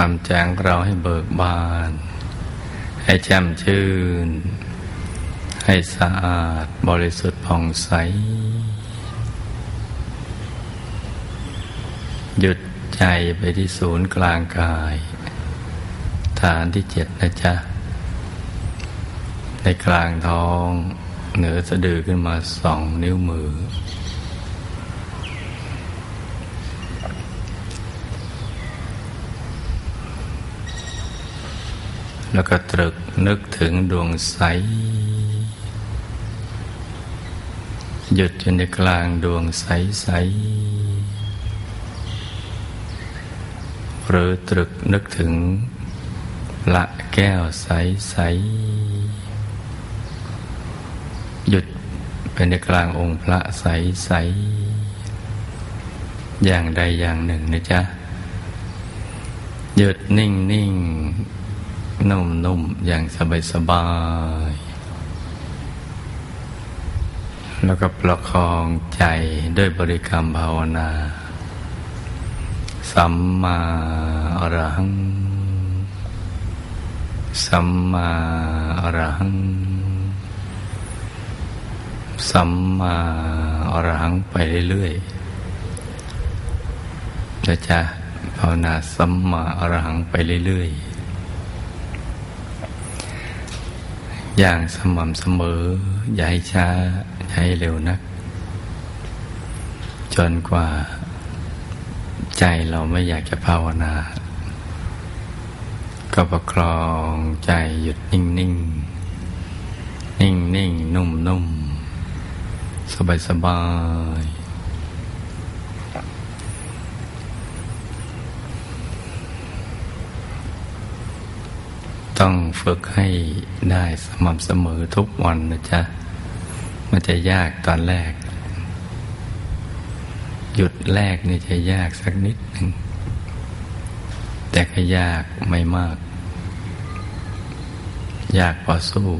ทำแจงเราให้เบิกบาน ให้แจ่มชื่น ให้สะอาดบริสุทธิ์ผ่องใส หยุดใจไปที่ศูนย์กลางกาย ฐานที่เจ็ดนะจ๊ะ ในกลางท้อง เหนือสะดือขึ้นมาสองนิ้วมือ แล้วก็ตรึกนึกถึงดวงใส หยุดอยู่ในกลางดวงใสใสหรือตรึกนึกถึงละแก้วใสใสหยุดเป็นในกลางองค์พระใสใสอย่างใดอย่างหนึ่งนะจ๊ะหยุดนิ่งนิ่ง นุ่มๆอย่างสบายๆแล้วก็ประคองใจด้วยบริกรรมภาวนา สัมมาอรหัง สัมมาอรหัง สัมมาอรหังไปเรื่อยๆนะจ๊ะภาวนาสัมมาอรหังไปเรื่อยๆ อย่างสม่ำเสมอ อย่าให้ช้าอย่าให้เร็วนัก จนกว่าใจเราไม่อยากจะภาวนา ก็ประคองใจหยุดนิ่งนิ่งนิ่งนิ่งนุ่มนุ่มสบายสบาย ต้องฝึกให้ได้สม่ำเสมอทุกวันนะจ๊ะ มันจะยากตอนแรก หยุดแรกนี่จะยากสักนิดหนึ่ง แต่ก็ยากไม่มาก ยากพอสู้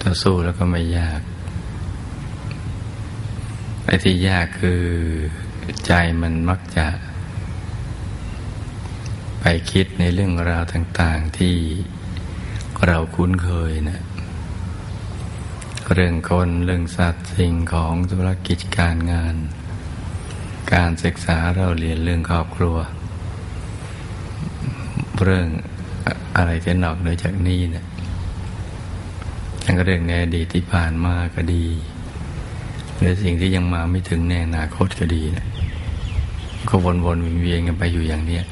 ถ้าสู้แล้วก็ไม่ยากไอ้ที่ยากคือใจมันมักจะ ไปคิดในเรื่องราวต่างๆที่เราคุ้นเคยนะเรื่องคนเรื่องสัตว์สิ่งของธุรกิจการงาน การศึกษาเราเรียนเรื่องครอบครัว เรื่องอะไรที่นอกเหนือจากนี้เนะี่ยทั้งเรื่องในอดีตที่ผ่านมาก็ดีหรือสิ่งที่ยังมาไม่ถึงในอนาคตก็ดีนะก็วนๆเวียนๆกันไปอยู่อย่างเนี้ย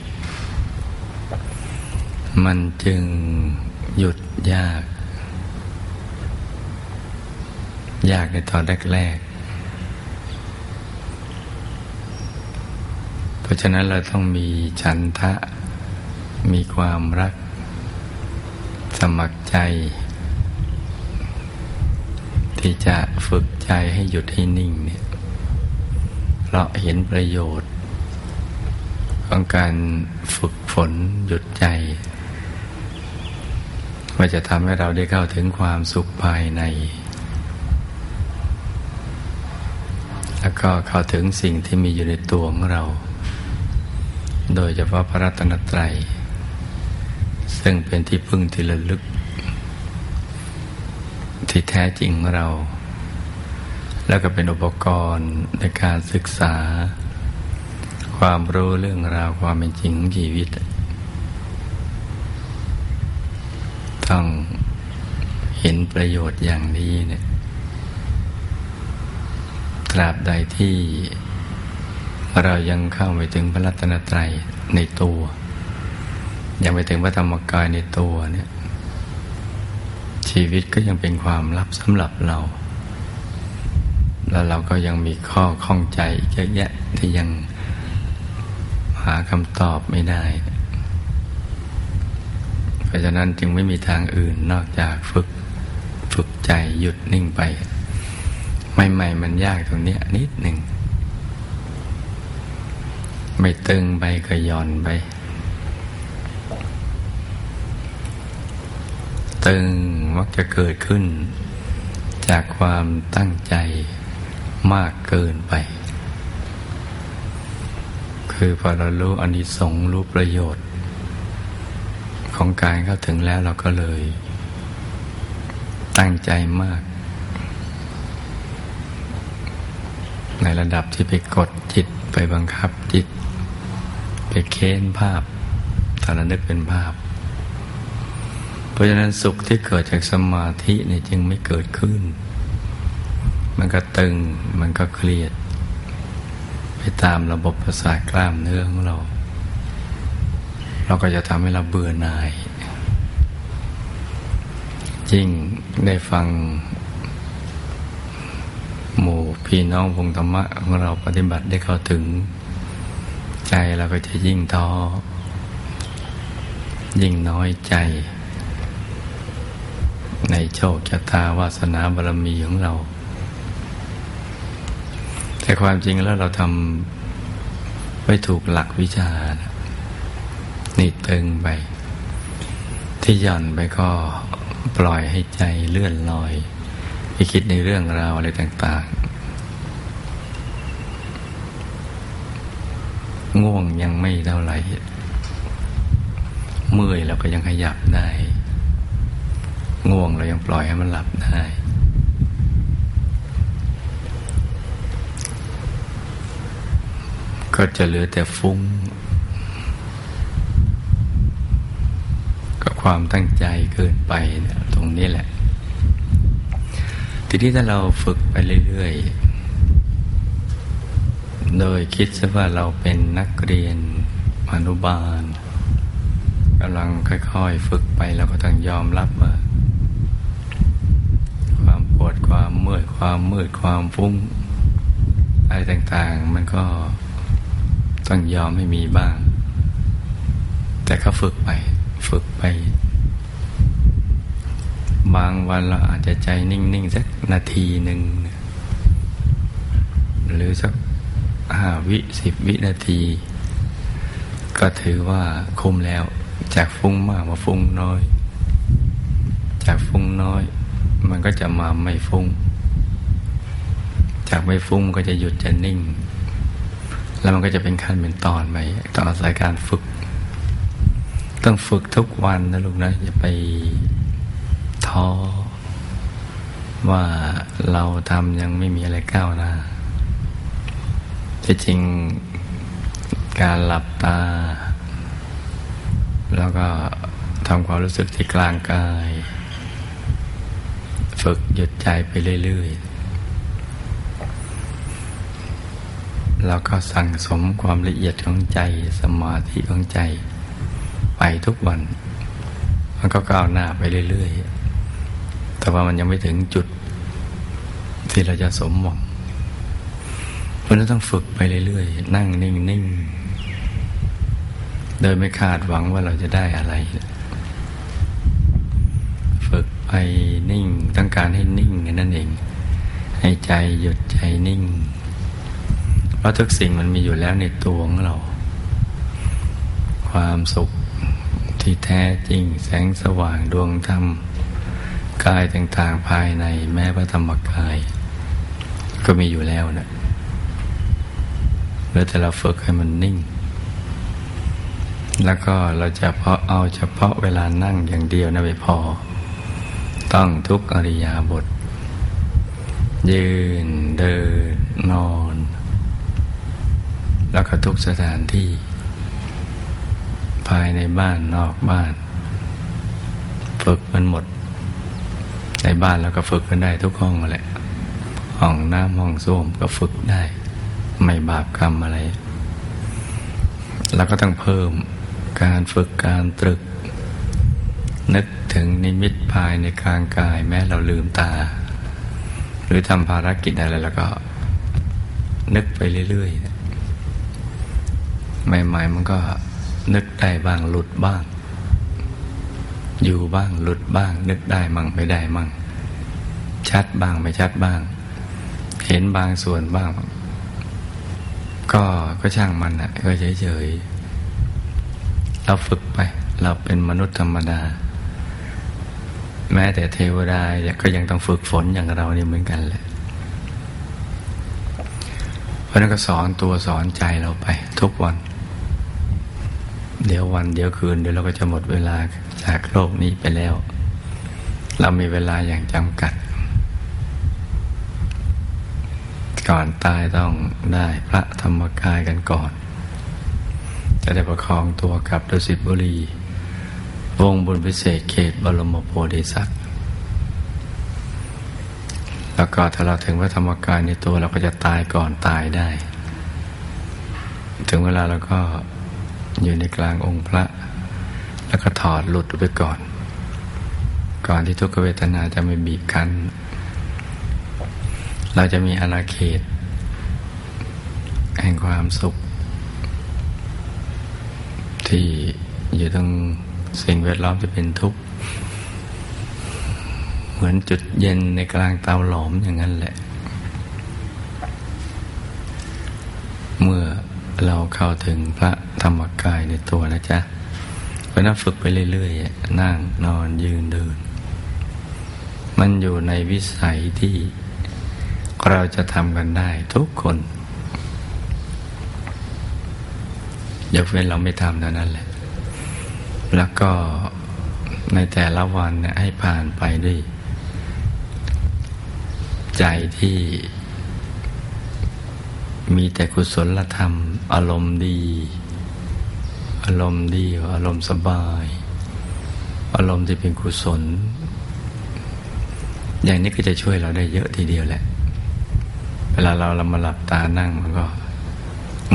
มันจึงหยุดยาก ยากในตอนแรกๆ เพราะฉะนั้นเราต้องมีฉันทะ มีความรัก สมัครใจ ที่จะฝึกใจให้หยุดให้นิ่งเนี่ยเพราะเห็นประโยชน์ ของการฝึกฝนหยุดใจ ว่าจะทำให้เราได้เข้าถึงความสุขภายใน แล้วก็เข้าถึงสิ่งที่มีอยู่ในตัวของเรา โดยเฉพาะพระรัตนตรัย ซึ่งเป็นที่พึ่งที่ระลึก ที่แท้จริงของเรา แล้วก็เป็นอุปกรณ์ในการศึกษา ความรู้เรื่องราวความเป็นจริงของชีวิต ต้องเห็นประโยชน์อย่างนี้เนี่ยตราบใดที่เรายังเข้าไปถึงพระรัตนตรัยในตัว ยังไปถึงพระธรรมกายในตัวเนี่ยชีวิตก็ยังเป็นความลับสำหรับเรา แล้วเราก็ยังมีข้อข้องใจเยอะแยะที่ยังหาคำตอบไม่ได้ ราะฉะนั้นจึงไม่มีทางอื่นนอกจากฝึกฝึกใจหยุดนิ่งไป ใหม่ๆมันยากตรงนี้นิดหนึ่ง ไม่ตึงไปก็ย่อนไป ตึงมักจะเกิดขึ้น จากความตั้งใจมากเกินไป คือพอเรารู้อนิสงส์รู้ประโยชน์ ของการเข้าถึงแล้วเราก็เลย ตั้งใจมาก ในระดับที่ไปกดจิตไปบังคับจิต ไปเค้นภาพตอนนั้นนึกเป็นภาพ เพราะฉะนั้นสุขที่เกิดจากสมาธินี่จึงไม่เกิดขึ้น มันก็ตึงมันก็เครียด ไปตามระบบประสาทกล้ามเนื้อของเรา เราก็จะทำให้เราเบื่อหน่ายยิ่งได้ฟัง หมู่พี่น้องวงธรรมะของเราปฏิบัติได้เข้าถึง ใจเราก็จะยิ่งท้อยิ่งน้อยใจ ในโชคชะตาวาสนาบารมีของเรา แต่ความจริงแล้วเราทำไม่ถูกหลักวิชานะ นี่ตึงไป ที่หย่อนไปก็ปล่อยให้ใจเลื่อนลอย ไปคิดในเรื่องราวอะไรต่าง ๆ ง่วงยังไม่เท่าไหร่ เมื่อยเราก็ยังขยับได้ ง่วงเรายังปล่อยให้มันหลับได้ก็จะเหลือแต่ฟุ้ง กับความตั้งใจเกินไปตรงนี้แหละ ทีนี้ถ้าเราฝึกไปเรื่อยๆ โดยคิดซะว่าเราเป็นนักเรียนอนุบาลกำลังค่อยๆ ฝึกไปเราก็ต้องยอมรับว่าความปวดความเมื่อยความมืดความฟุ้งอะไรต่างๆ มันก็ต้องยอมให้มีบ้าง แต่ก็ฝึกไป ฝึกไป บางวันเราอาจจะใจนิ่ง ๆ สักนาทีหนึ่ง หรือสักห้าวิสิบวินาที ก็ถือว่าคุ้มแล้ว จากฟุ้งมากมาฟุ้งน้อย จากฟุ้งน้อย มันก็จะมาไม่ฟุ้ง จากไม่ฟุ้งก็จะหยุดจะนิ่ง แล้วมันก็จะเป็นขั้นเป็นตอนไปต้องอาศัยการฝึก ต้องฝึกทุกวันนะลูกนะ อย่าไปท้อว่าเราทำยังไม่มีอะไรก้าวหน้าที่จริงการหลับตา แล้วก็ทำความรู้สึกที่กลางกาย ฝึกหยุดใจไปเรื่อยๆเราก็สั่งสมความละเอียดของใจสมาธิของใจ ไปทุกวัน มันก็ก้าวหน้าไปเรื่อย ๆ แต่ว่ามันยังไม่ถึงจุดที่เราจะสมหวังเพราะนั้นต้องฝึกไปเรื่อยๆ นั่งนิ่งๆ โดยไม่คาดหวังว่าเราจะได้อะไร ฝึกไปนิ่งต้องการให้นิ่งนั่นเอง ให้ใจหยุดใจนิ่ง เพราะทุกสิ่งมันมีอยู่แล้วในตัวของเรา ความสุข ที่แท้จริงแสงสว่างดวงธรรม กายต่างๆภายในแม้พระธรรมกาย ก็มีอยู่แล้วนะแล้วแต่เราฝึกให้มันนิ่ง แล้วก็เราจะเพาะเอาเฉพาะเวลานั่งอย่างเดียวนะไม่พอ ต้องทุกอริยาบท ยืนเดินนอน แล้วก็ทุกสถานที่ ภายในบ้านนอกบ้าน ฝึกมันหมด ในบ้านแล้วก็ฝึกกันได้ทุกห้องแหละ ห้องน้ำห้องส้วมก็ฝึกได้ ไม่บาปกรรมอะไร แล้วก็ต้องเพิ่มการฝึกการตรึก นึกถึงนิมิตภายในกลางกายแม้เราลืมตา หรือทำภารกิจอะไรแล้วก็ นึกไปเรื่อยๆใหม่ๆมันก็ นึกได้บ้างหลุดบ้าง อยู่บ้างหลุดบ้าง นึกได้มั่งไม่ได้มั่ง ชัดบ้างไม่ชัดบ้าง เห็นบางส่วนบ้าง ก็ก็ช่างมันอะ ก็เฉยๆเราฝึกไป เราเป็นมนุษย์ธรรมดา แม้แต่เทวดาก็ยังต้องฝึกฝนอย่างเรานี่เหมือนกันแหละเพราะนั้นก็สอนตัวสอนใจเราไปทุกวัน เดี๋ยววันเดี๋ยวคืนเดี๋ยวเราก็จะหมดเวลาจากโลกนี้ไปแล้ว เรามีเวลาอย่างจำกัด ก่อนตายต้องได้พระธรรมกายกันก่อน จะได้ประคองตัวกับดุสิตบุรี วงบุญพิเศษเขตบรมโพธิสัตว์แล้วก็ถ้าเราถึงพระธรรมกายในตัวเราก็จะตายก่อนตายได้ ถึงเวลาเราก็ อยู่ในกลางองค์พระ แล้วก็ถอดหลุดไปก่อน ก่อนที่ทุกขเวทนาจะไม่บีบคั้น เราจะมีอาณาเขต แห่งความสุข ที่อยู่ตรงสิ่งแวดล้อมจะเป็นทุกข์เหมือนจุดเย็นในกลางเตาหลอมอย่างนั้นแหละ เมื่อ เราเข้าถึงพระธรรมกายในตัวนะจ๊ะเพราะนั้นฝึกไปเรื่อยๆ นั่งนอนยืนเดิน มันอยู่ในวิสัยที่เราจะทำกันได้ทุกคนยกเว้นเราไม่ทำเท่านั้นแหละ แล้วก็ในแต่ละวันเนี่ยให้ผ่านไปด้วย ใจที่ มีแต่กุศลธรรม อารมณ์ดี อารมณ์ดี อารมณ์สบาย อารมณ์ที่เป็นกุศล อย่างนี้ก็จะช่วยเราได้เยอะทีเดียวแหละ เวลาเราเรามาหลับตานั่งมันก็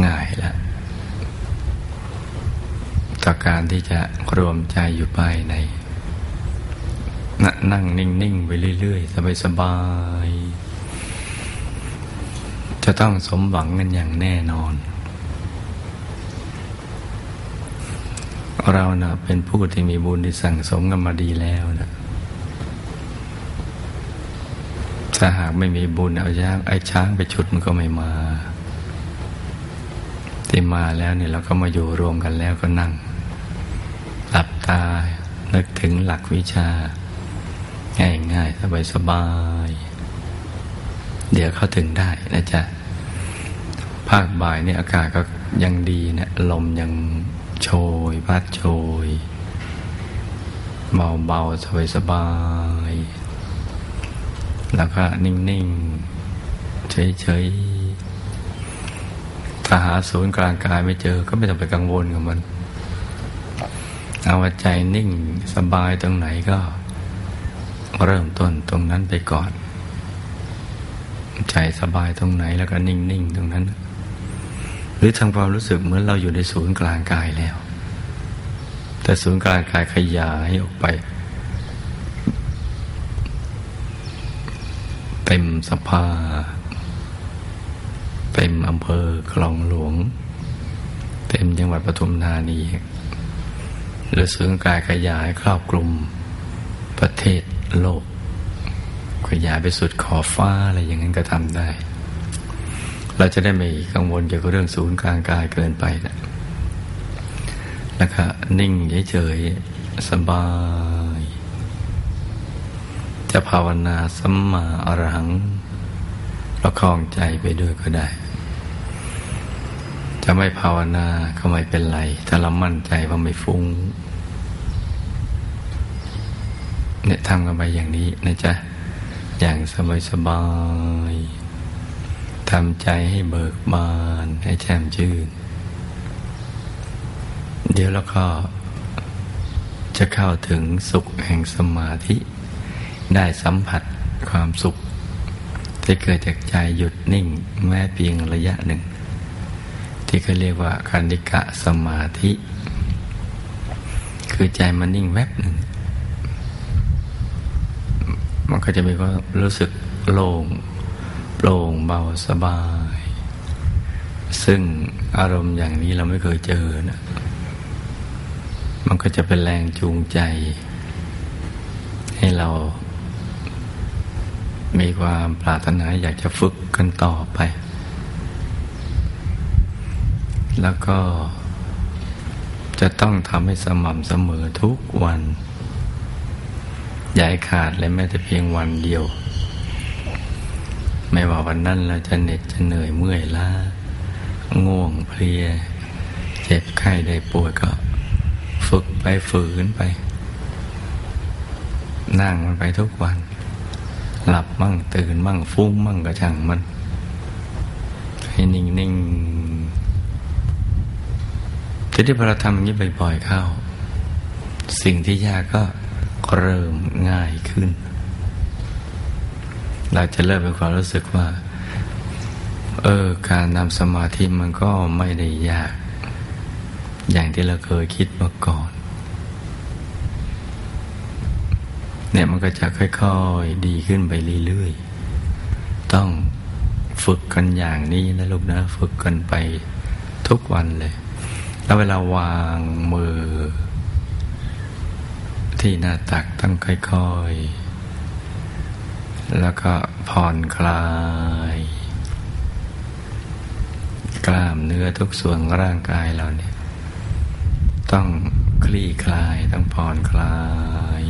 ง่ายแล้วต่อการที่จะรวมใจอยู่ภายในนั่งนิ่ง ๆ ไปเรื่อย ๆ สบาย ๆ จะต้องสมหวังกันอย่างแน่นอน เรานะ่ะเป็นผู้ที่มีบุญที่สั่งสมกันมาดีแล้วนะถ้าหากไม่มีบุญเอาช้างไอ้ช้างไปชุดมันก็ไม่มาที่มาแล้วเนี่ยเราก็มาอยู่รวมกันแล้วก็นั่งหลับตานึกถึงหลักวิชา ง่ายๆสบายๆเดี๋ยวเขาถึงได้นะจ๊ะ ภาคบ่ายเนี่ยอากาศก็ยังดีนะลมยังโชยพัดโชยเบาเบาสบายสบาย แล้วก็นิ่ง ๆ เฉย ๆ ถ้าหาศูนย์กลางกายไม่เจอก็ไม่ต้องไปกังวลกับมัน เอาใจนิ่งสบายตรงไหนก็ เริ่มต้นตรงนั้นไปก่อน ใจสบายตรงไหนแล้วก็นิ่ง ๆ ตรงนั้น หรือทางความรู้สึกเหมือนเราอยู่ในศูนย์กลางกายแล้ว แต่ศูนย์กลางกายขยายออกไป เต็มสภาเต็มอำเภอคลองหลวง เต็มจังหวัดปทุมธานีหรือศูนย์กายขยายครอบคลุมประเทศโลกขยายไปสุดขอบฟ้าอะไรอย่างนั้นก็ทำได้ เราจะได้ไม่กังวลเกี่ยวกับเรื่องศูนย์กลางกายเกินไปนะแล้วก็นิ่งเฉยๆสบาย จะภาวนาสัมมาอรหังประคองใจไปด้วยก็ได้ จะไม่ภาวนาก็ไม่เป็นไร ถ้าเรามั่นใจว่าไม่ฟุง้งเนี่ยทำกันไปอย่างนี้นะจ๊ะ อย่างสบายสบาย ทำใจให้เบิกบาน ให้แช่มชื่น เดี๋ยวแล้วก็จะเข้าถึงสุขแห่งสมาธิ ได้สัมผัสความสุข ที่เกิดจากใจหยุดนิ่งแม้เพียงระยะหนึ่ง ที่เขาเรียกว่าคันดิกะสมาธิ คือใจมันนิ่งแวบหนึ่ง มันก็จะมีความรู้สึกโล่ง โปร่งเบาสบาย ซึ่งอารมณ์อย่างนี้เราไม่เคยเจอนะมันก็จะเป็นแรงจูงใจ ให้เรา มีความปรารถนาอยากจะฝึกกันต่อไป แล้วก็จะต้องทำให้สม่ำเสมอทุกวัน อย่าให้ขาดเลยแม้แต่เพียงวันเดียว ไม่ว่าวันนั้นเราจะเหน็ดจะเหนื่อยเมื่อยล้าง่วงเพลีย เจ็บไข้ได้ป่วยก็ ฝึกไปฝืนไป นั่งมันไปทุกวัน หลับมั่งตื่นมั่งฟุ้งมั่งกระช่างมันให้นิ่งนิ่งทีที่พอเราทำอย่างนี้บ่อยๆเข้า สิ่งที่ยากก็เริ่มง่ายขึ้น เราจะเริ่มเป็นความรู้สึกว่า เออ การนำสมาธิมันก็ไม่ได้ยาก อย่างที่เราเคยคิดมาก่อน เนี่ยมันก็จะค่อยๆ ดีขึ้นไปเรื่อยๆ ต้องฝึกกันอย่างนี้นะลูกนะ ฝึกกันไปทุกวันเลย แล้วเวลาวางมือ ที่หน้าตักต้องค่อยๆ แล้วก็ผ่อนคลาย กล้ามเนื้อทุกส่วนร่างกายเราเนี่ย ต้องคลี่คลายต้องผ่อนคลาย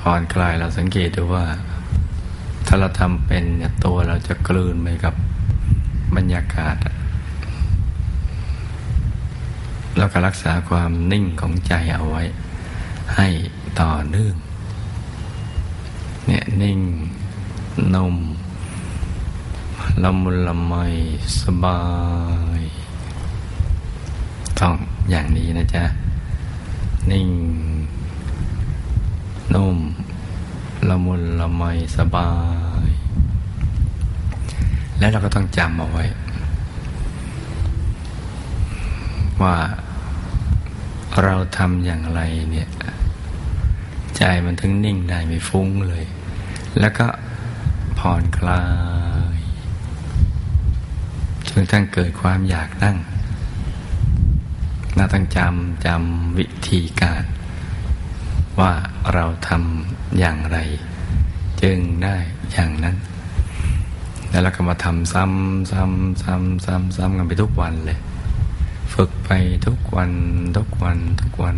ผ่อนคลายเราสังเกตดูว่า ถ้าเราทำเป็นเนี่ยตัวเราจะกลืนไปกับบรรยากาศแล้วก็รักษาความนิ่งของใจเอาไว้ ให้ต่อเนื่องเนี่ยนิ่งนุ่มละมุนละไมสบาย ต้องอย่างนี้นะจ๊ะ นิ่ง นุ่มละมุนละไมสบาย แล้วเราก็ต้องจำเอาไว้ ว่าเราทำอย่างไรเนี่ย ใจมันถึงนิ่งได้ไม่ฟุ้งเลย แล้วก็ผ่อนคลายจนทั้งเกิดความอยากนั่งน่าต้องจำจำวิธีการ ว่าเราทำอย่างไร จึงได้อย่างนั้น แล้วเราก็มาทำซ้ำซ้ำซ้ำซ้ำซ้ำกันไปทุกวันเลย ฝึกไปทุกวันทุกวันทุกวัน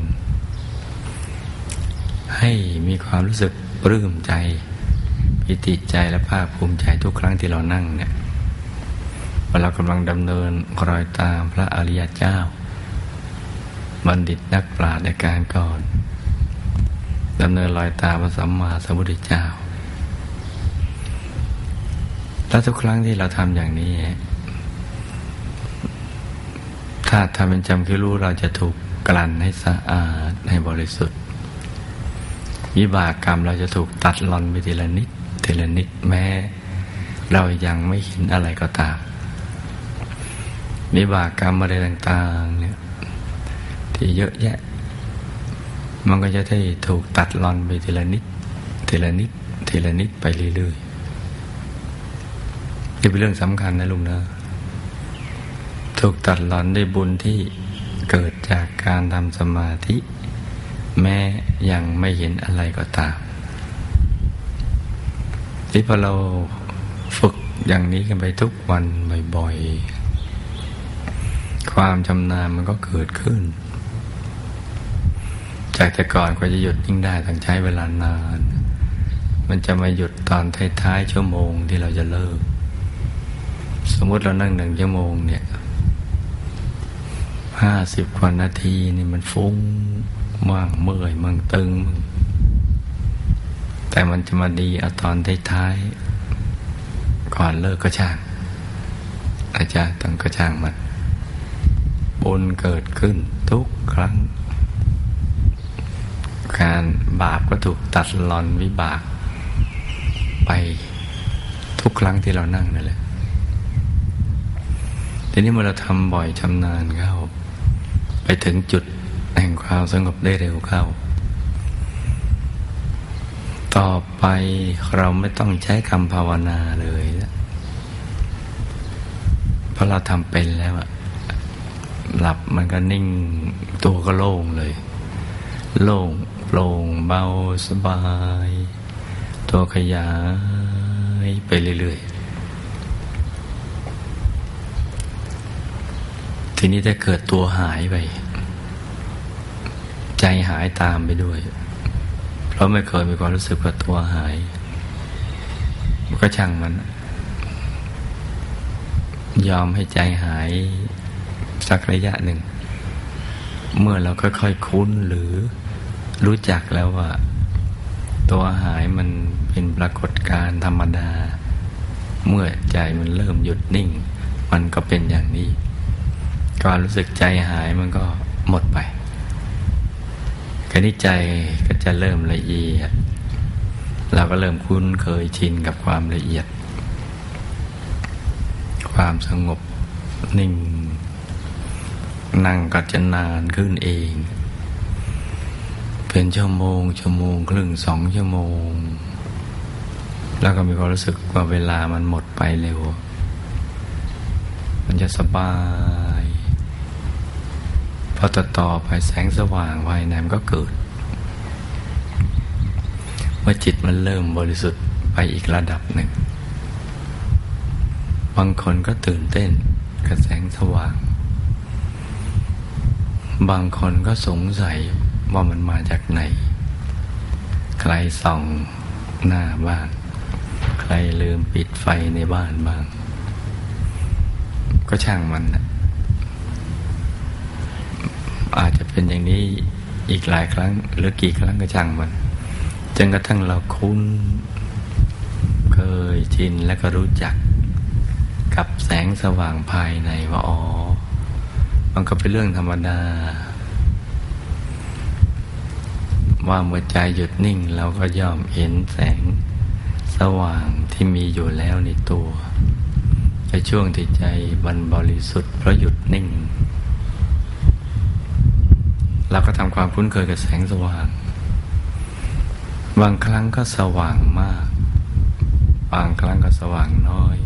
ให้มีความรู้สึกปลื้มใจปิติใจและภาคภูมิใจทุกครั้งที่เรานั่งเนี่ยว่าเรากำลังดำเนินรอยตามพระอริยเจ้า บัณฑิตนักปราชญ์ในการก่อนดำเนินรอยตามพระสัมมาสัมพุทธเจ้าและทุกครั้งที่เราทำอย่างนี้ ถ้าทำเป็นจำคือรู้เราจะถูกกลั่นให้สะอาดให้บริสุทธิ์ วิบากกรรมเราจะถูกตัดหลอนไปทีละนิดทีละนิดแม้ เรายังไม่เห็นอะไรก็ตามวิบากกรรมอะไรต่างๆเนี่ยที่เยอะแยะ มันก็จะได้ถูกตัดหลอนไปทีละนิดทีละนิดทีละนิดไปเรื่อยๆนี่เป็นเรื่องสำคัญนะลุงนะถูกตัดหลอนได้บุญที่เกิดจากการทำสมาธิ แม้ยังไม่เห็นอะไรก็ตามที่พอเราฝึกอย่างนี้กันไปทุกวันบ่อยๆ ความชำนาญมันก็เกิดขึ้น จากแต่ก่อนกว่าจะหยุดยิ่งได้ต้องใช้เวลานาน มันจะมาหยุดตอนท้ายๆชั่วโมงที่เราจะเลิก สมมติเรานั่งหนึ่งชั่วโมงเนี่ยห้าสิบกว่านาทีนี่มันฟุ้ง ว่างเมื่อยมั่งตึง แต่มันจะมาดีเอาตอนท้ายๆก่อนเลิกก็ช่าง อาจารย์ต้องก็ช่างมันบุญเกิดขึ้นทุกครั้ง การบาปก็ถูกตัดลอนวิบาก ไปทุกครั้งที่เรานั่งนั่นแหละทีนี้เมื่อเราทำบ่อยชำนาญเข้า ไปถึงจุด ห่งความสงบได้เร็วเข้า ต่อไปเราไม่ต้องใช้คำภาวนาเลยเพราะเราทำเป็นแล้วอะหลับมันก็นิ่งตัวก็โล่งเลย โล่งโปร่งเบาสบาย ตัวขยายไปเรื่อยๆทีนี้ถ้าเกิดตัวหายไป ใจหายตามไปด้วย เพราะไม่เคยมีความรู้สึกว่าตัวหาย มันก็ช่างมัน ยอมให้ใจหายสักระยะหนึ่ง เมื่อเราค่อยๆคุ้นหรือรู้จักแล้วว่า ตัวหายมันเป็นปรากฏการธรรมดา เมื่อใจมันเริ่มหยุดนิ่ง มันก็เป็นอย่างนี้ความรู้สึกใจหายมันก็หมดไป ราวนี้ใจก็จะเริ่มละเอียด เราก็เริ่มคุ้นเคยชินกับความละเอียด ความสงบนิ่ง นั่งก็จะนานขึ้นเอง เป็นชั่วโมง ชั่วโมง ครึ่งสองชั่วโมง แล้วก็มีความรู้สึกว่าเวลามันหมดไปเร็ว มันจะสบาย พอต่อต่อไปแสงสว่างภายในมันก็เกิด เมื่อจิตมันเริ่มบริสุทธิ์ไปอีกระดับหนึ่ง บางคนก็ตื่นเต้นกับแสงสว่าง บางคนก็สงสัยว่ามันมาจากไหน ใครส่องหน้าบ้าน ใครลืมปิดไฟในบ้านบ้าง ก็ช่างมันนะ อาจจะเป็นอย่างนี้อีกหลายครั้ง หรือกี่ครั้งก็ช่างมันจนกระทั่งเราคุ้น เคยชินและก็รู้จัก กับแสงสว่างภายในว่าอ๋อมันก็เป็นเรื่องธรรมดา ว่าเมื่อใจหยุดนิ่งเราก็ย่อมเห็นแสงสว่างที่มีอยู่แล้วในตัวในช่วงที่ใจบันบริสุทธิ์เพราะหยุดนิ่ง เราก็ทำความคุ้นเคยกับแสงสว่าง บางครั้งก็สว่างมาก บางครั้งก็สว่างน้อย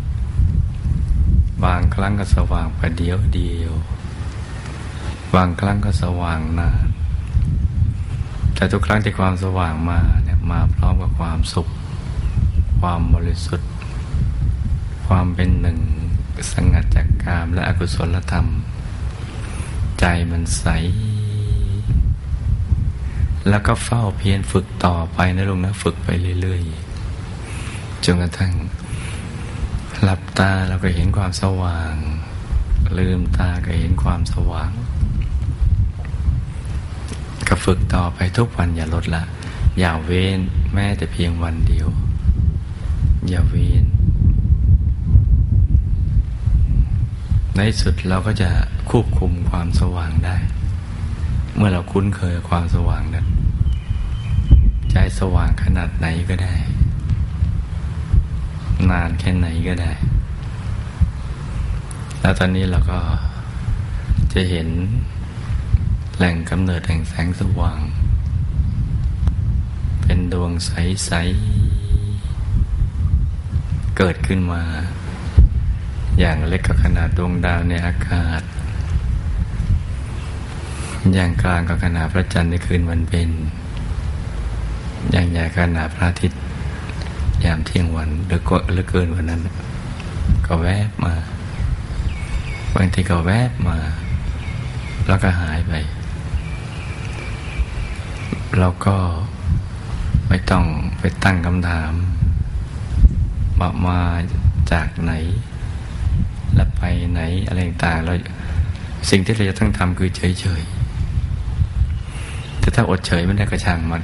บางครั้งก็สว่างประเดียวเดียว บางครั้งก็สว่างนานแต่ทุกครั้งที่ความสว่างมาเนี่ยมาพร้อมกับความสุข ความบริสุทธิ์ ความเป็นหนึ่งสงัดจากกามและอกุศลธรรม ใจมันใส แล้วก็เฝ้าเพียรฝึกต่อไปนะลุงนะฝึกไปเรื่อยๆจนกระทั่งหลับตาเราก็เห็นความสว่าง ลืมตาก็เห็นความสว่าง ก็ฝึกต่อไปทุกวันอย่าลดละ อย่าเว้นแม้แต่เพียงวันเดียว อย่าเว้นในสุดเราก็จะควบคุมความสว่างได้ เมื่อเราคุ้นเคยความสว่างนั้นใจสว่างขนาดไหนก็ได้ นานแค่ไหนก็ได้ แล้วตอนนี้เราก็จะเห็นแหล่งกำเนิดแห่งแสงสว่าง เป็นดวงใส ๆ เกิดขึ้นมา อย่างเล็กก็ขนาดดวงดาวในอากาศ อย่างกลางก็ขนาดพระจันทร์ในคืนวันเป็น อย่างใหญ่ขนาดพระอาทิตย์ยามเที่ยงวันหรือก็หรือเกินวันนั้น ก็แวบมา บางทีก็แวบมา แล้วก็หายไป เราก็ไม่ต้องไปตั้งคำถามว่ามาจากไหน และไปไหนอะไรต่างเราสิ่งที่เราจะต้องทำคือเฉยๆ แต่ถ้าอดเฉยไม่ได้กระช่างมัน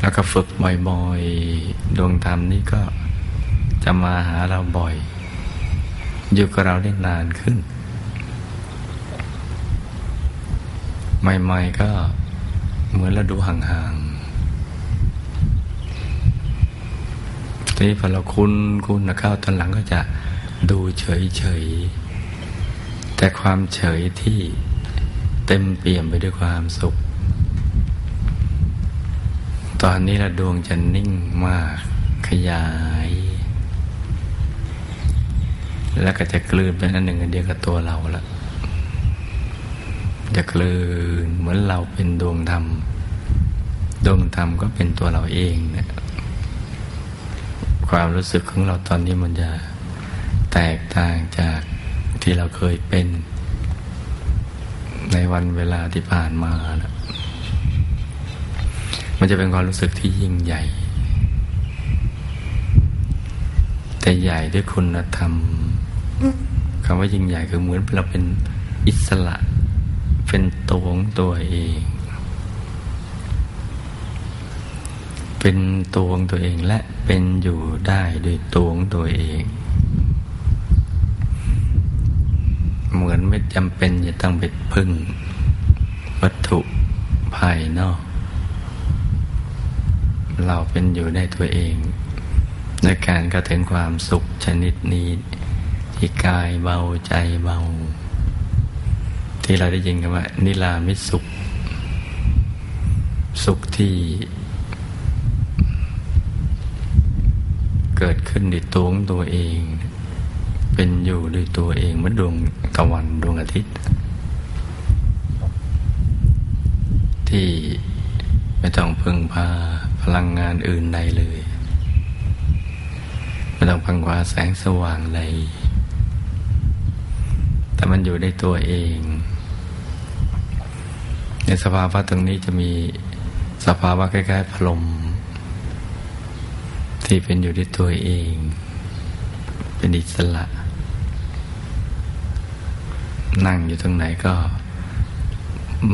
แล้วก็ฝึกบ่อยๆ ดวงธรรมนี่ก็จะมาหาเราบ่อย อยู่กับเราได้นานขึ้น ใหม่ๆก็เหมือนเราดูห่างๆทีนี้พอเราคุ้นคุ้นนะเข้าตอนหลังก็จะดูเฉยๆแต่ความเฉยที่ เต็มเปี่ยมไปด้วยความสุข ตอนนี้ละดวงจะนิ่งมาก ขยาย แล้วก็จะกลืนเป็นอันหนึ่งอันเดียวกับตัวเราละจะกลืนเหมือนเราเป็นดวงธรรม ดวงธรรมก็เป็นตัวเราเองเนี่ยความรู้สึกของเราตอนนี้มันจะแตกต่างจากที่เราเคยเป็น ในวันเวลาที่ผ่านมานะมันจะเป็นความรู้สึกที่ยิ่งใหญ่ แต่ใหญ่ด้วยคุณธรรมคำว่ายิ่งใหญ่คือเหมือนเราเป็นอิสระ เป็นตัวของตัวเอง เป็นตัวของตัวเองและเป็นอยู่ได้ด้วยตัวของตัวเอง เหมือนไม่จำเป็นจะต้องไปพึ่ง วัตถุภายนอก เราเป็นอยู่ในตัวเองในการกระถึงความสุขชนิดนี้ ที่กายเบาใจเบา ที่เราได้ยินกันว่า นิรามิสุข สุขที่ เกิดขึ้นด้วยตัวของตัวเอง เป็นอยู่ด้วยตัวเองเมือนดวง ตะวันดวงอาทิตย์ ที่ไม่ต้องพึ่งพาพลังงานอื่นใดเลย ไม่ต้องพังวาแสงสว่างใดแต่มันอยู่ในตัวเอง ในสภาวะตรงนี้จะมีสภาวะคล้ายๆพลมที่เป็นอยู่ที่ตัวเอง เป็นอิสระ นั่งอยู่ตรงไหนก็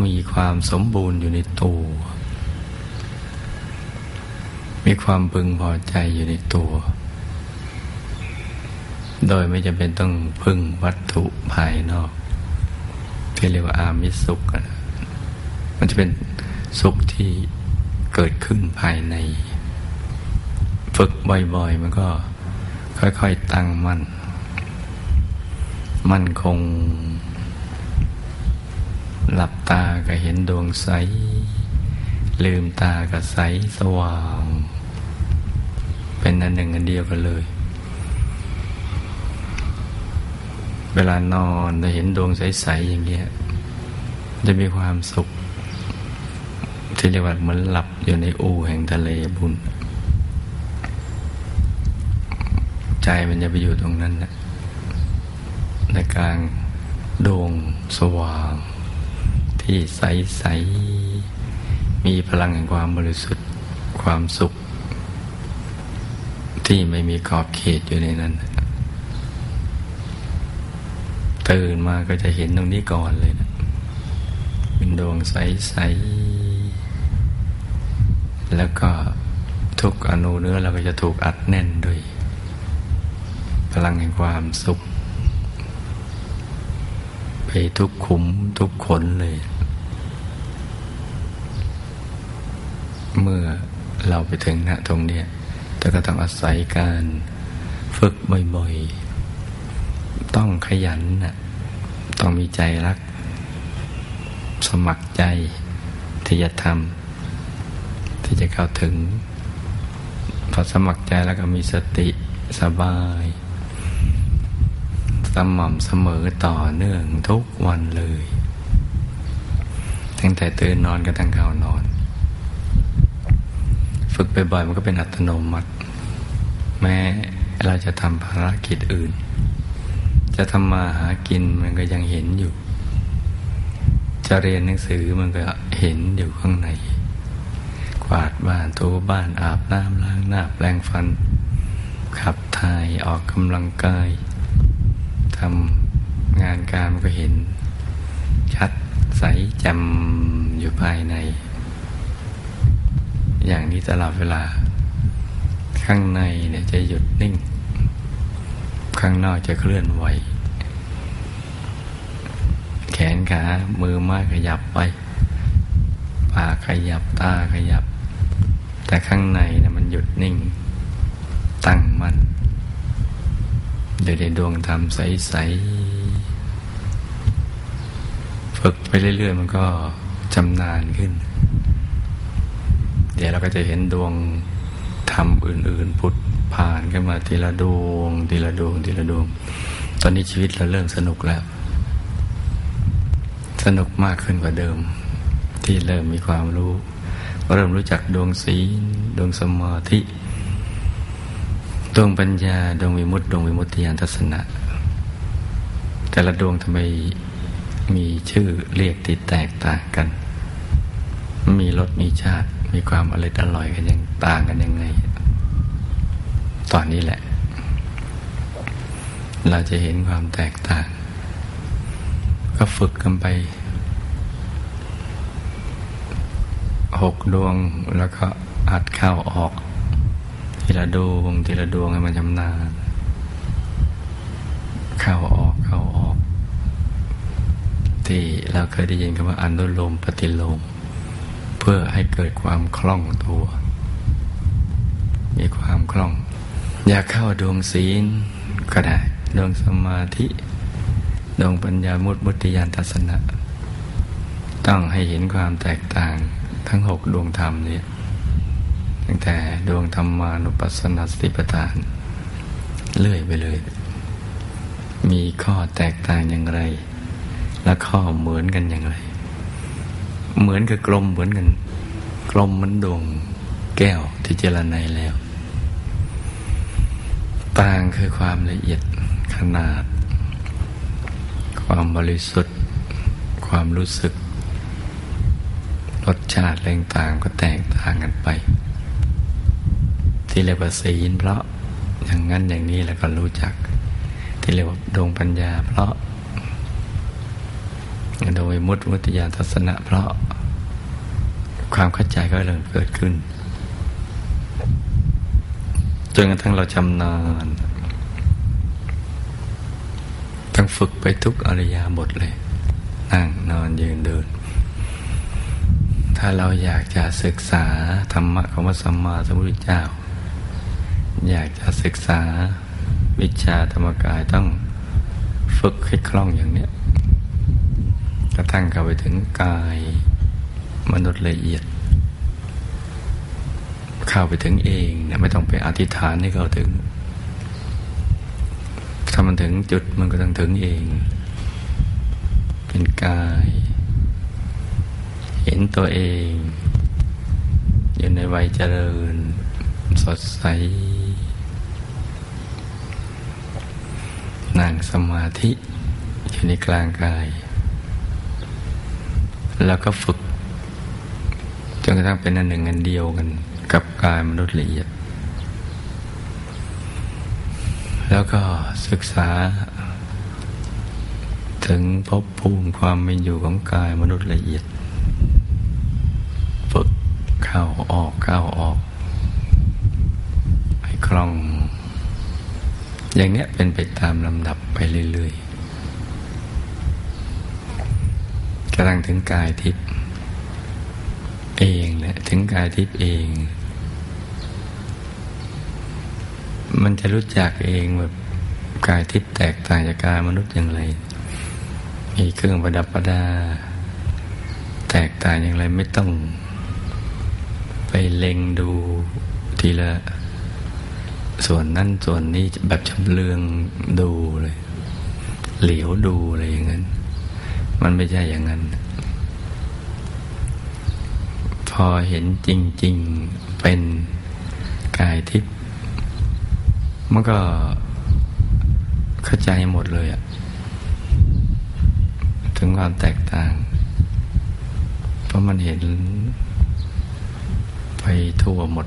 มีความสมบูรณ์อยู่ในตัว มีความพึงพอใจอยู่ในตัว โดยไม่จำเป็นต้องพึ่งวัตถุภายนอก ที่เรียกว่าอามิสุข มันจะเป็นสุขที่เกิดขึ้นภายใน ฝึกบ่อยๆ มันก็ค่อยๆตั้งมั่น มั่นคง หลับตาก็เห็นดวงใส ลืมตาก็ใสสว่าง เป็นอันหนึ่งอันเดียวกันเลย เวลานอนจะเห็นดวงใส ๆ อย่างเงี้ย จะมีความสุข ที่เรียกว่าเหมือนหลับอยู่ในอู่แห่งทะเลบุญ ใจมันจะไปอยู่ตรงนั้นนะในกลางดวงสว่าง ที่ใสๆมีพลังแห่งความบริสุทธิ์ความสุข ที่ไม่มีขอบเขตอยู่ในนั้น ตื่นมาก็จะเห็นตรงนี้ก่อนเลยนะเป็นดวงใสๆแล้วก็ทุกอนุเนื้อเราก็จะถูกอัดแน่นด้วย พลังแห่งความสุข ไปทุกขุมทุกขนเลย เมื่อเราไปถึงณตรงเนี้ยแต่ก็ต้องอาศัยการฝึกบ่อยๆ ต้องขยันนะต้องมีใจรัก สมัครใจที่จะทำที่จะเข้าถึงพอสมัครใจแล้วก็มีสติสบาย สม่ำเสมอต่อเนื่องทุกวันเลย ตั้งแต่ตื่นนอนก็ตั้งเข้านอน ฝึกไปบ่อยมันก็เป็นอัตโนมัติ แม้เราจะทำภารกิจอื่น จะทำมาหากินมันก็ยังเห็นอยู่ จะเรียนหนังสือมันก็เห็นอยู่ข้างใน กวาดบ้านทูบ้านอาบน้ำล้างหน้าแปลงฟันขับถ่ายออกกำลังกาย ทำงานการมันก็เห็น ชัดใสจำอยู่ภายใน อย่างนี้ตลอดเวลา ข้างในเนี่ยจะหยุดนิ่ง ข้างนอกจะเคลื่อนไหว แขนขา มือไม้ขยับไปปากขยับตาขยับ แต่ข้างในเนี่ยมันหยุดนิ่ง ตั้งมัน่น เดี๋ยวในดวงธรรมใสๆฝึกไปเรื่อย ๆ มันก็จำนานขึ้น เดี๋ยวเราก็จะเห็นดวงธรรมอื่น ๆ พุทผ่านขึ้นมาทีละดวง ทีละดวง ทีละดวง ตอนนี้ชีวิตเราเริ่มสนุกแล้ว สนุกมากขึ้นกว่าเดิม ที่เริ่มมีความรู้ เริ่มรู้จักดวงศีลดวงสมาธิ ดวงปัญญาดวงวิมุตติดวงวิมุตติยานทัศนะ แต่ละดวงทำไมมีชื่อเรียกที่แตกต่างกัน มีรสมีชาติ มีความอร่อยอร่อยกันยังต่างกันยังไง ตอนนี้แหละ เราจะเห็นความแตกต่าง ก็ฝึกกันไปหกดวงแล้วก็อัดเข้าออก ทีละดวงทีละดวงให้มันชำนาญเข้าออกเข้าออก ที่เราเคยได้ยินคำว่าอนุโลมปฏิโลม เพื่อให้เกิดความคล่องตัว มีความคล่อง อยากเข้าดวงศีลก็ได้ดวงสมาธิดวงปัญญามุตมุติยานทัศนะ ต้องให้เห็นความแตกต่างทั้งหกดวงธรรมเนี่ย ตั้งแต่ดวงธรรมานุปัสสนาสติปัฏฐาน เลื่อยไปเลย มีข้อแตกต่างอย่างไร และข้อเหมือนกันอย่างไร เหมือนกับกลมเหมือนกัน กลมเหมือนดวงแก้วที่เจรไนแล้ว ต่างคือความละเอียดขนาด ความบริสุทธิ์ ความรู้สึกรสชาติแรงต่างก็แตกต่างกันไป ที่เรียกว่าศีลเพราะอย่างนั้นอย่างนี้แล้วก็รู้จัก ที่เรียกว่าดวงปัญญา เพราะ โดยมุตมุติยานทัศนะเพราะความเข้าใจก็เริ่มเกิดขึ้นจนกระทั่งเราชำนาญต้องฝึกไปทุกอริยาบทเลย นั่งนอนยืนเดิน ถ้าเราอยากจะศึกษาธรรมะของพระสัมมาสัมพุทธเจ้า อยากจะศึกษาวิชาธรรมกายต้องฝึกให้คล่องอย่างเนี้ยกระทั่งเข้าไปถึงกายมนุษย์ละเอียด เข้าไปถึงเองนี่ยไม่ต้องไปอธิษฐานให้เขาถึงถ้ามันถึงจุดมันก็ต้องถึงเอง เป็นกาย เห็นตัวเอง อยู่ในวัยเจริญ สดใส นั่งสมาธิอยู่ในกลางกาย แล้วก็ฝึกจนกระทั่งเป็นอันหนึ่งอันเดียวกัน กับกายมนุษย์ละเอียด แล้วก็ศึกษา ถึงภพภูมิความเป็นอยู่ของกายมนุษย์ละเอียด ฝึกเข้าออกเข้าออก ให้คล่อง อย่างเนี้ยเป็นไปตามลำดับไปเรื่อยๆกระทั่งถึงกายทิพย์เองแหละถึงกายทิพย์เอง มันจะรู้จักเองแบบกายทิพย์แตกต่างจากกายมนุษย์อย่างไร มีเครื่องประดับประดา แตกต่างอย่างไรไม่ต้อง ไปเล็งดูทีละ ส่วนนั่นส่วนนี้แบบชำเลืองดูเลย เหลียวดูอะไรอย่างนั้น มันไม่ใช่อย่างนั้น พอเห็นจริง ๆเป็นกายทิพย์มันก็เข้าใจหมดเลยอะถึงความแตกต่าง เพราะมันเห็นไปทั่วหมด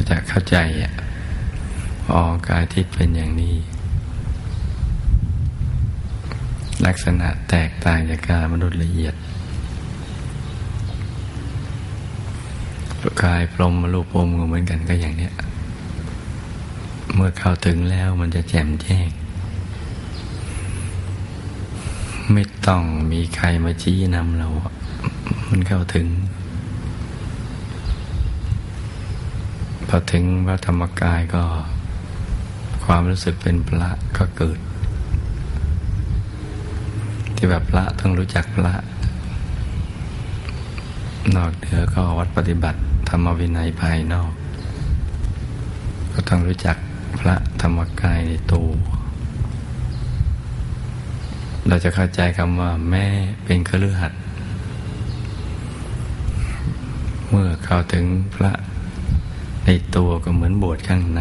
ก็จะเข้าใจอะอ๋อกายทิพย์เป็นอย่างนี้ ลักษณะแตกต่างจากกายมนุษย์ละเอียดกายพรหมรูปพรมก็เหมือนกันก็อย่างเนี้ย เมื่อเข้าถึงแล้วมันจะแจ่มแจ้ง ไม่ต้องมีใครมาชี้นำเรา มันเข้าถึง พอถึงพระธรรมกายก็ ความรู้สึกเป็นพระก็เกิด ที่แบบพระต้องรู้จักพระ นอกเหนือก็วัดปฏิบัติ ธรรมวินัยภายนอก ก็ต้องรู้จักพระธรรมกายในตัวเราจะเข้าใจคำว่าแม่เป็นเคฤหัสถ์เมื่อเข้าถึงพระ ในตัวก็เหมือนบสถ์ข้างใน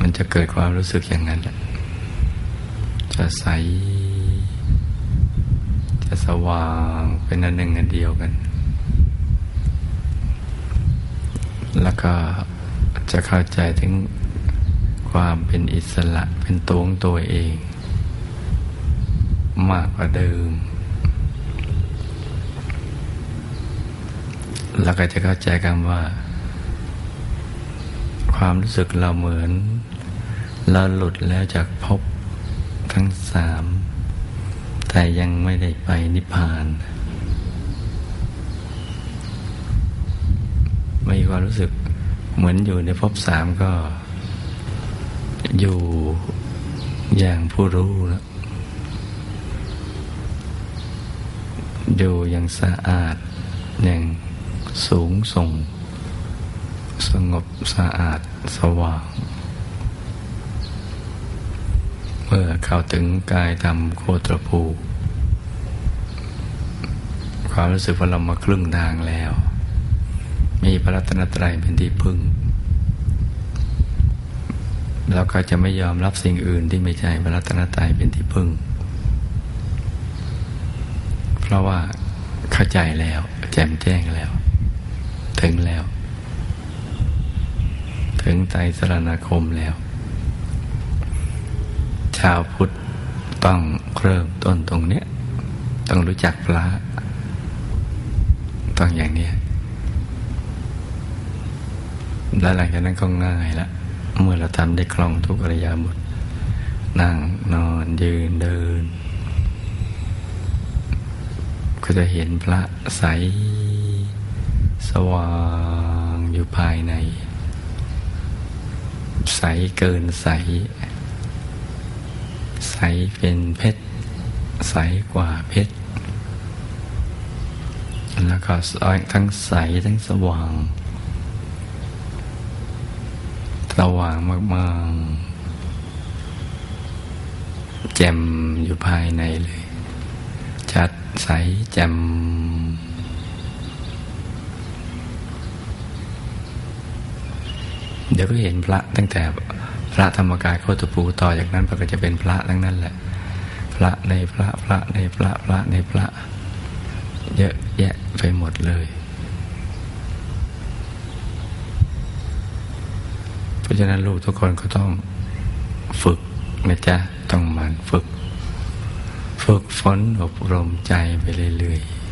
มันจะเกิดความรู้สึกอย่างนั้นจะใส จะสว่างเป็นอันหนึ่งอันเดียวกัน แล้วก็จะเข้าใจถึงความเป็นอิสระเป็นตัวของตัวเอง มากกว่าเดิม แล้วก็จะเข้าใจกันว่า ความรู้สึกเราเหมือน เราหลุดแล้วจากภพทั้งสาม แต่ยังไม่ได้ไปนิพพาน มีความรู้สึกเหมือนอยู่ในภพสามก็ อยู่อย่างผู้รู้แล้วอยู่อย่างสะอาดอย่างสูงส่ง สงบสะอาดสว่าง เมื่อเข้าถึงกายธรรมโคตรภู ความรู้สึกว่าเรามาครึ่งทางแล้ว มีพระรัตนตรัยเป็นที่พึ่งเราก็จะไม่ยอมรับสิ่งอื่นที่ไม่ใช่พระรัตนตรัยเป็นที่พึ่ง เพราะว่าเข้าใจแล้ว แจ่มแจ้งแล้ว ถึงแล้ว ถึงไตรสรณคมแล้ว ชาวพุทธต้องเริ่มต้นตรงเนี้ย ต้องรู้จักพระต้องอย่างนี้แล้วหลังจากนั้นก็ง่ายละเมื่อเราทำได้คล่องทุกอริยาบทนั่งนอนยืนเดิน ก็จะเห็นพระใส สว่างอยู่ภายใน ใสเกินใส ใสเป็นเพชร ใสกว่าเพชร แล้วก็ทั้งใสทั้งสว่าง สว่างมากๆแจ่มอยู่ภายในเลย ชัดใสแจ่ม เดี๋ยวก็เห็นพระตั้งแต่พระธรรมกายโคตรภูต่อจากนั้นก็จะเป็นพระทั้งนั้นแหละ พระในพระพระในพระพระในพระ เยอะแยะไปหมดเลย เพราะฉะนั้นลูกทุกคนก็ต้องฝึกนะจ๊ะต้องมันฝึก ฝึกฝนอบรมใจไปเรื่อยๆ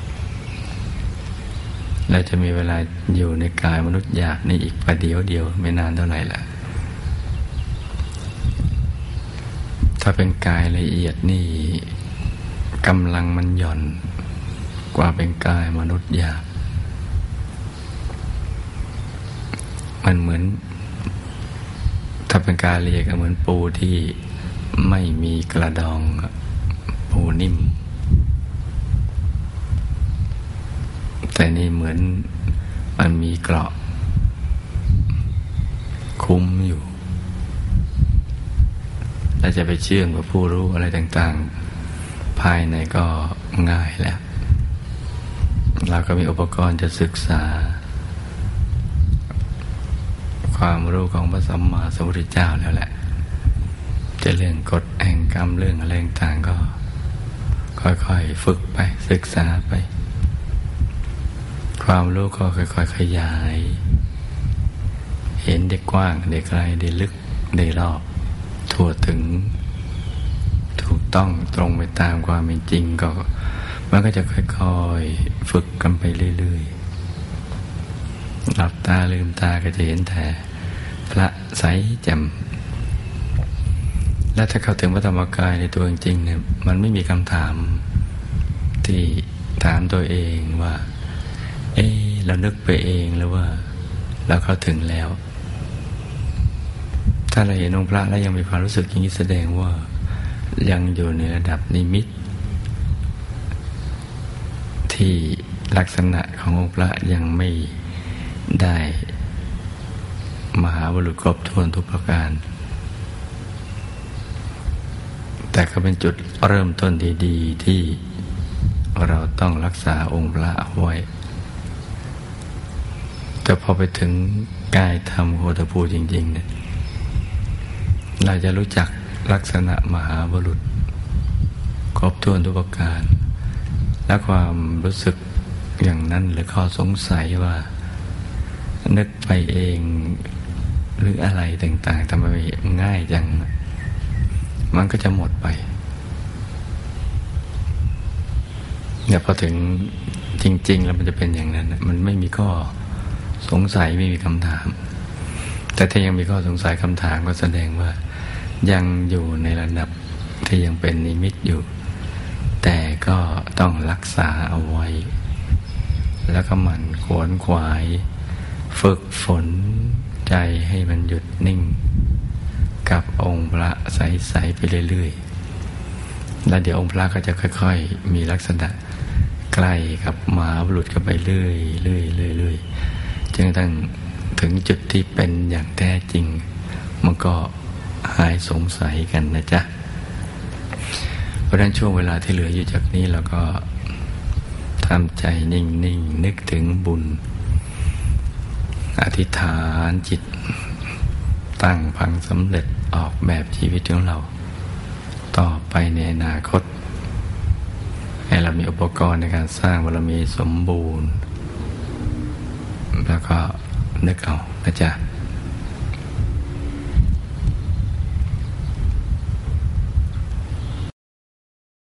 เราจะมีเวลาอยู่ในกายมนุษย์อยากนี่อีกประเดียวเดียวไม่นานเท่าไหร่ละถ้าเป็นกายละเอียดนี่กำลังมันหย่อนกว่าเป็นกายมนุษย์อยากมันเหมือน ถ้าเป็นกายละเลียดก็เหมือนปูที่ไม่มีกระดองปูนิ่ม แต่นี่เหมือนมันมีเกราะ คุ้มอยู่เราจะไปเชื่อมกับผู้รู้อะไรต่างๆ ภายในก็ง่ายแล้ว เราก็มีอุปกรณ์จะศึกษา ความรู้ของพระสัมมาสัมพุทธเจ้าแล้วแหละ จะเรื่องกฎแห่งกรรมเรื่องอะไรต่างก็ ค่อยๆ ฝึกไปศึกษาไป ความรู้ก็ค่อยๆขยาย เห็นเด็กกว้างเด็กไกลเด็กลึกเด็กรอบ ทั่วถึง ถูกต้องตรงไปตามความเป็นจริงก็ มันก็จะค่อยๆฝึกกันไปเรื่อยๆหลับตาลืมตาก็จะเห็นแต่พระใสแจ่มและถ้าเข้าถึงพระธรรมกายในตัวจริงเนี่ยมันไม่มีคำถามที่ถามตัวเองว่า เอ๊เรานึกไปเองหรือว่า เราเข้าถึงแล้ว ถ้าเราเห็นองค์พระแล้วยังมีความรู้สึกอย่างนี้แสดงว่ายังอยู่ในระดับนิมิตที่ที่ลักษณะขององค์พระยังไม่ได้มหาบุรุษครบถ้วนทุกประการ แต่ก็เป็นจุดเริ่มต้นดี ๆ ที่เราต้องรักษาองค์พระไว้ แต่พอไปถึงกายธรรมโคตภูจริง ๆ เนี่ย เราจะรู้จักลักษณะมหาบุรุษ ครบถ้วนทุกประการ และความรู้สึกอย่างนั้นหรือข้อสงสัยว่า นึกไปเองหรืออะไรต่างๆทำไมง่ายจัง มันก็จะหมดไปเนี่ยพอถึงจริง ๆ แล้วมันจะเป็นอย่างนั้น มันไม่มีข้อ สงสัยไม่มีคำถาม แต่ถ้ายังมีข้อสงสัยคำถามก็แสดงว่า ยังอยู่ในระดับที่ยังเป็นนิมิตอยู่ แต่ก็ต้องรักษาเอาไว้ แล้วก็มันขวนขวาย ฝึกฝนใจให้มันหยุดนิ่ง กับองค์พระใสๆไปเรื่อยๆ แล้วเดี๋ยวองค์พระก็จะค่อย ๆ มีลักษณะใกล้กับหมาบุรุษกันไปเรื่อยเรื่อยเรื่อยเรื่อยจนตั้งถึงจุดที่เป็นอย่างแท้จริง มันก็หายสงสัยกันนะจ๊ะ เพราะฉะนั้นช่วงเวลาที่เหลืออยู่จากนี้เราก็ทำใจนิ่งๆนนึกถึงบุญ อธิษฐานจิต ตั้งพังสำเร็จออกแบบชีวิตของเรา ต่อไปในอนาคต ให้เรามีอุปกรณ์ในการสร้างบารมีสมบูรณ์ แล้วก็นึกเอานะจ๊ะ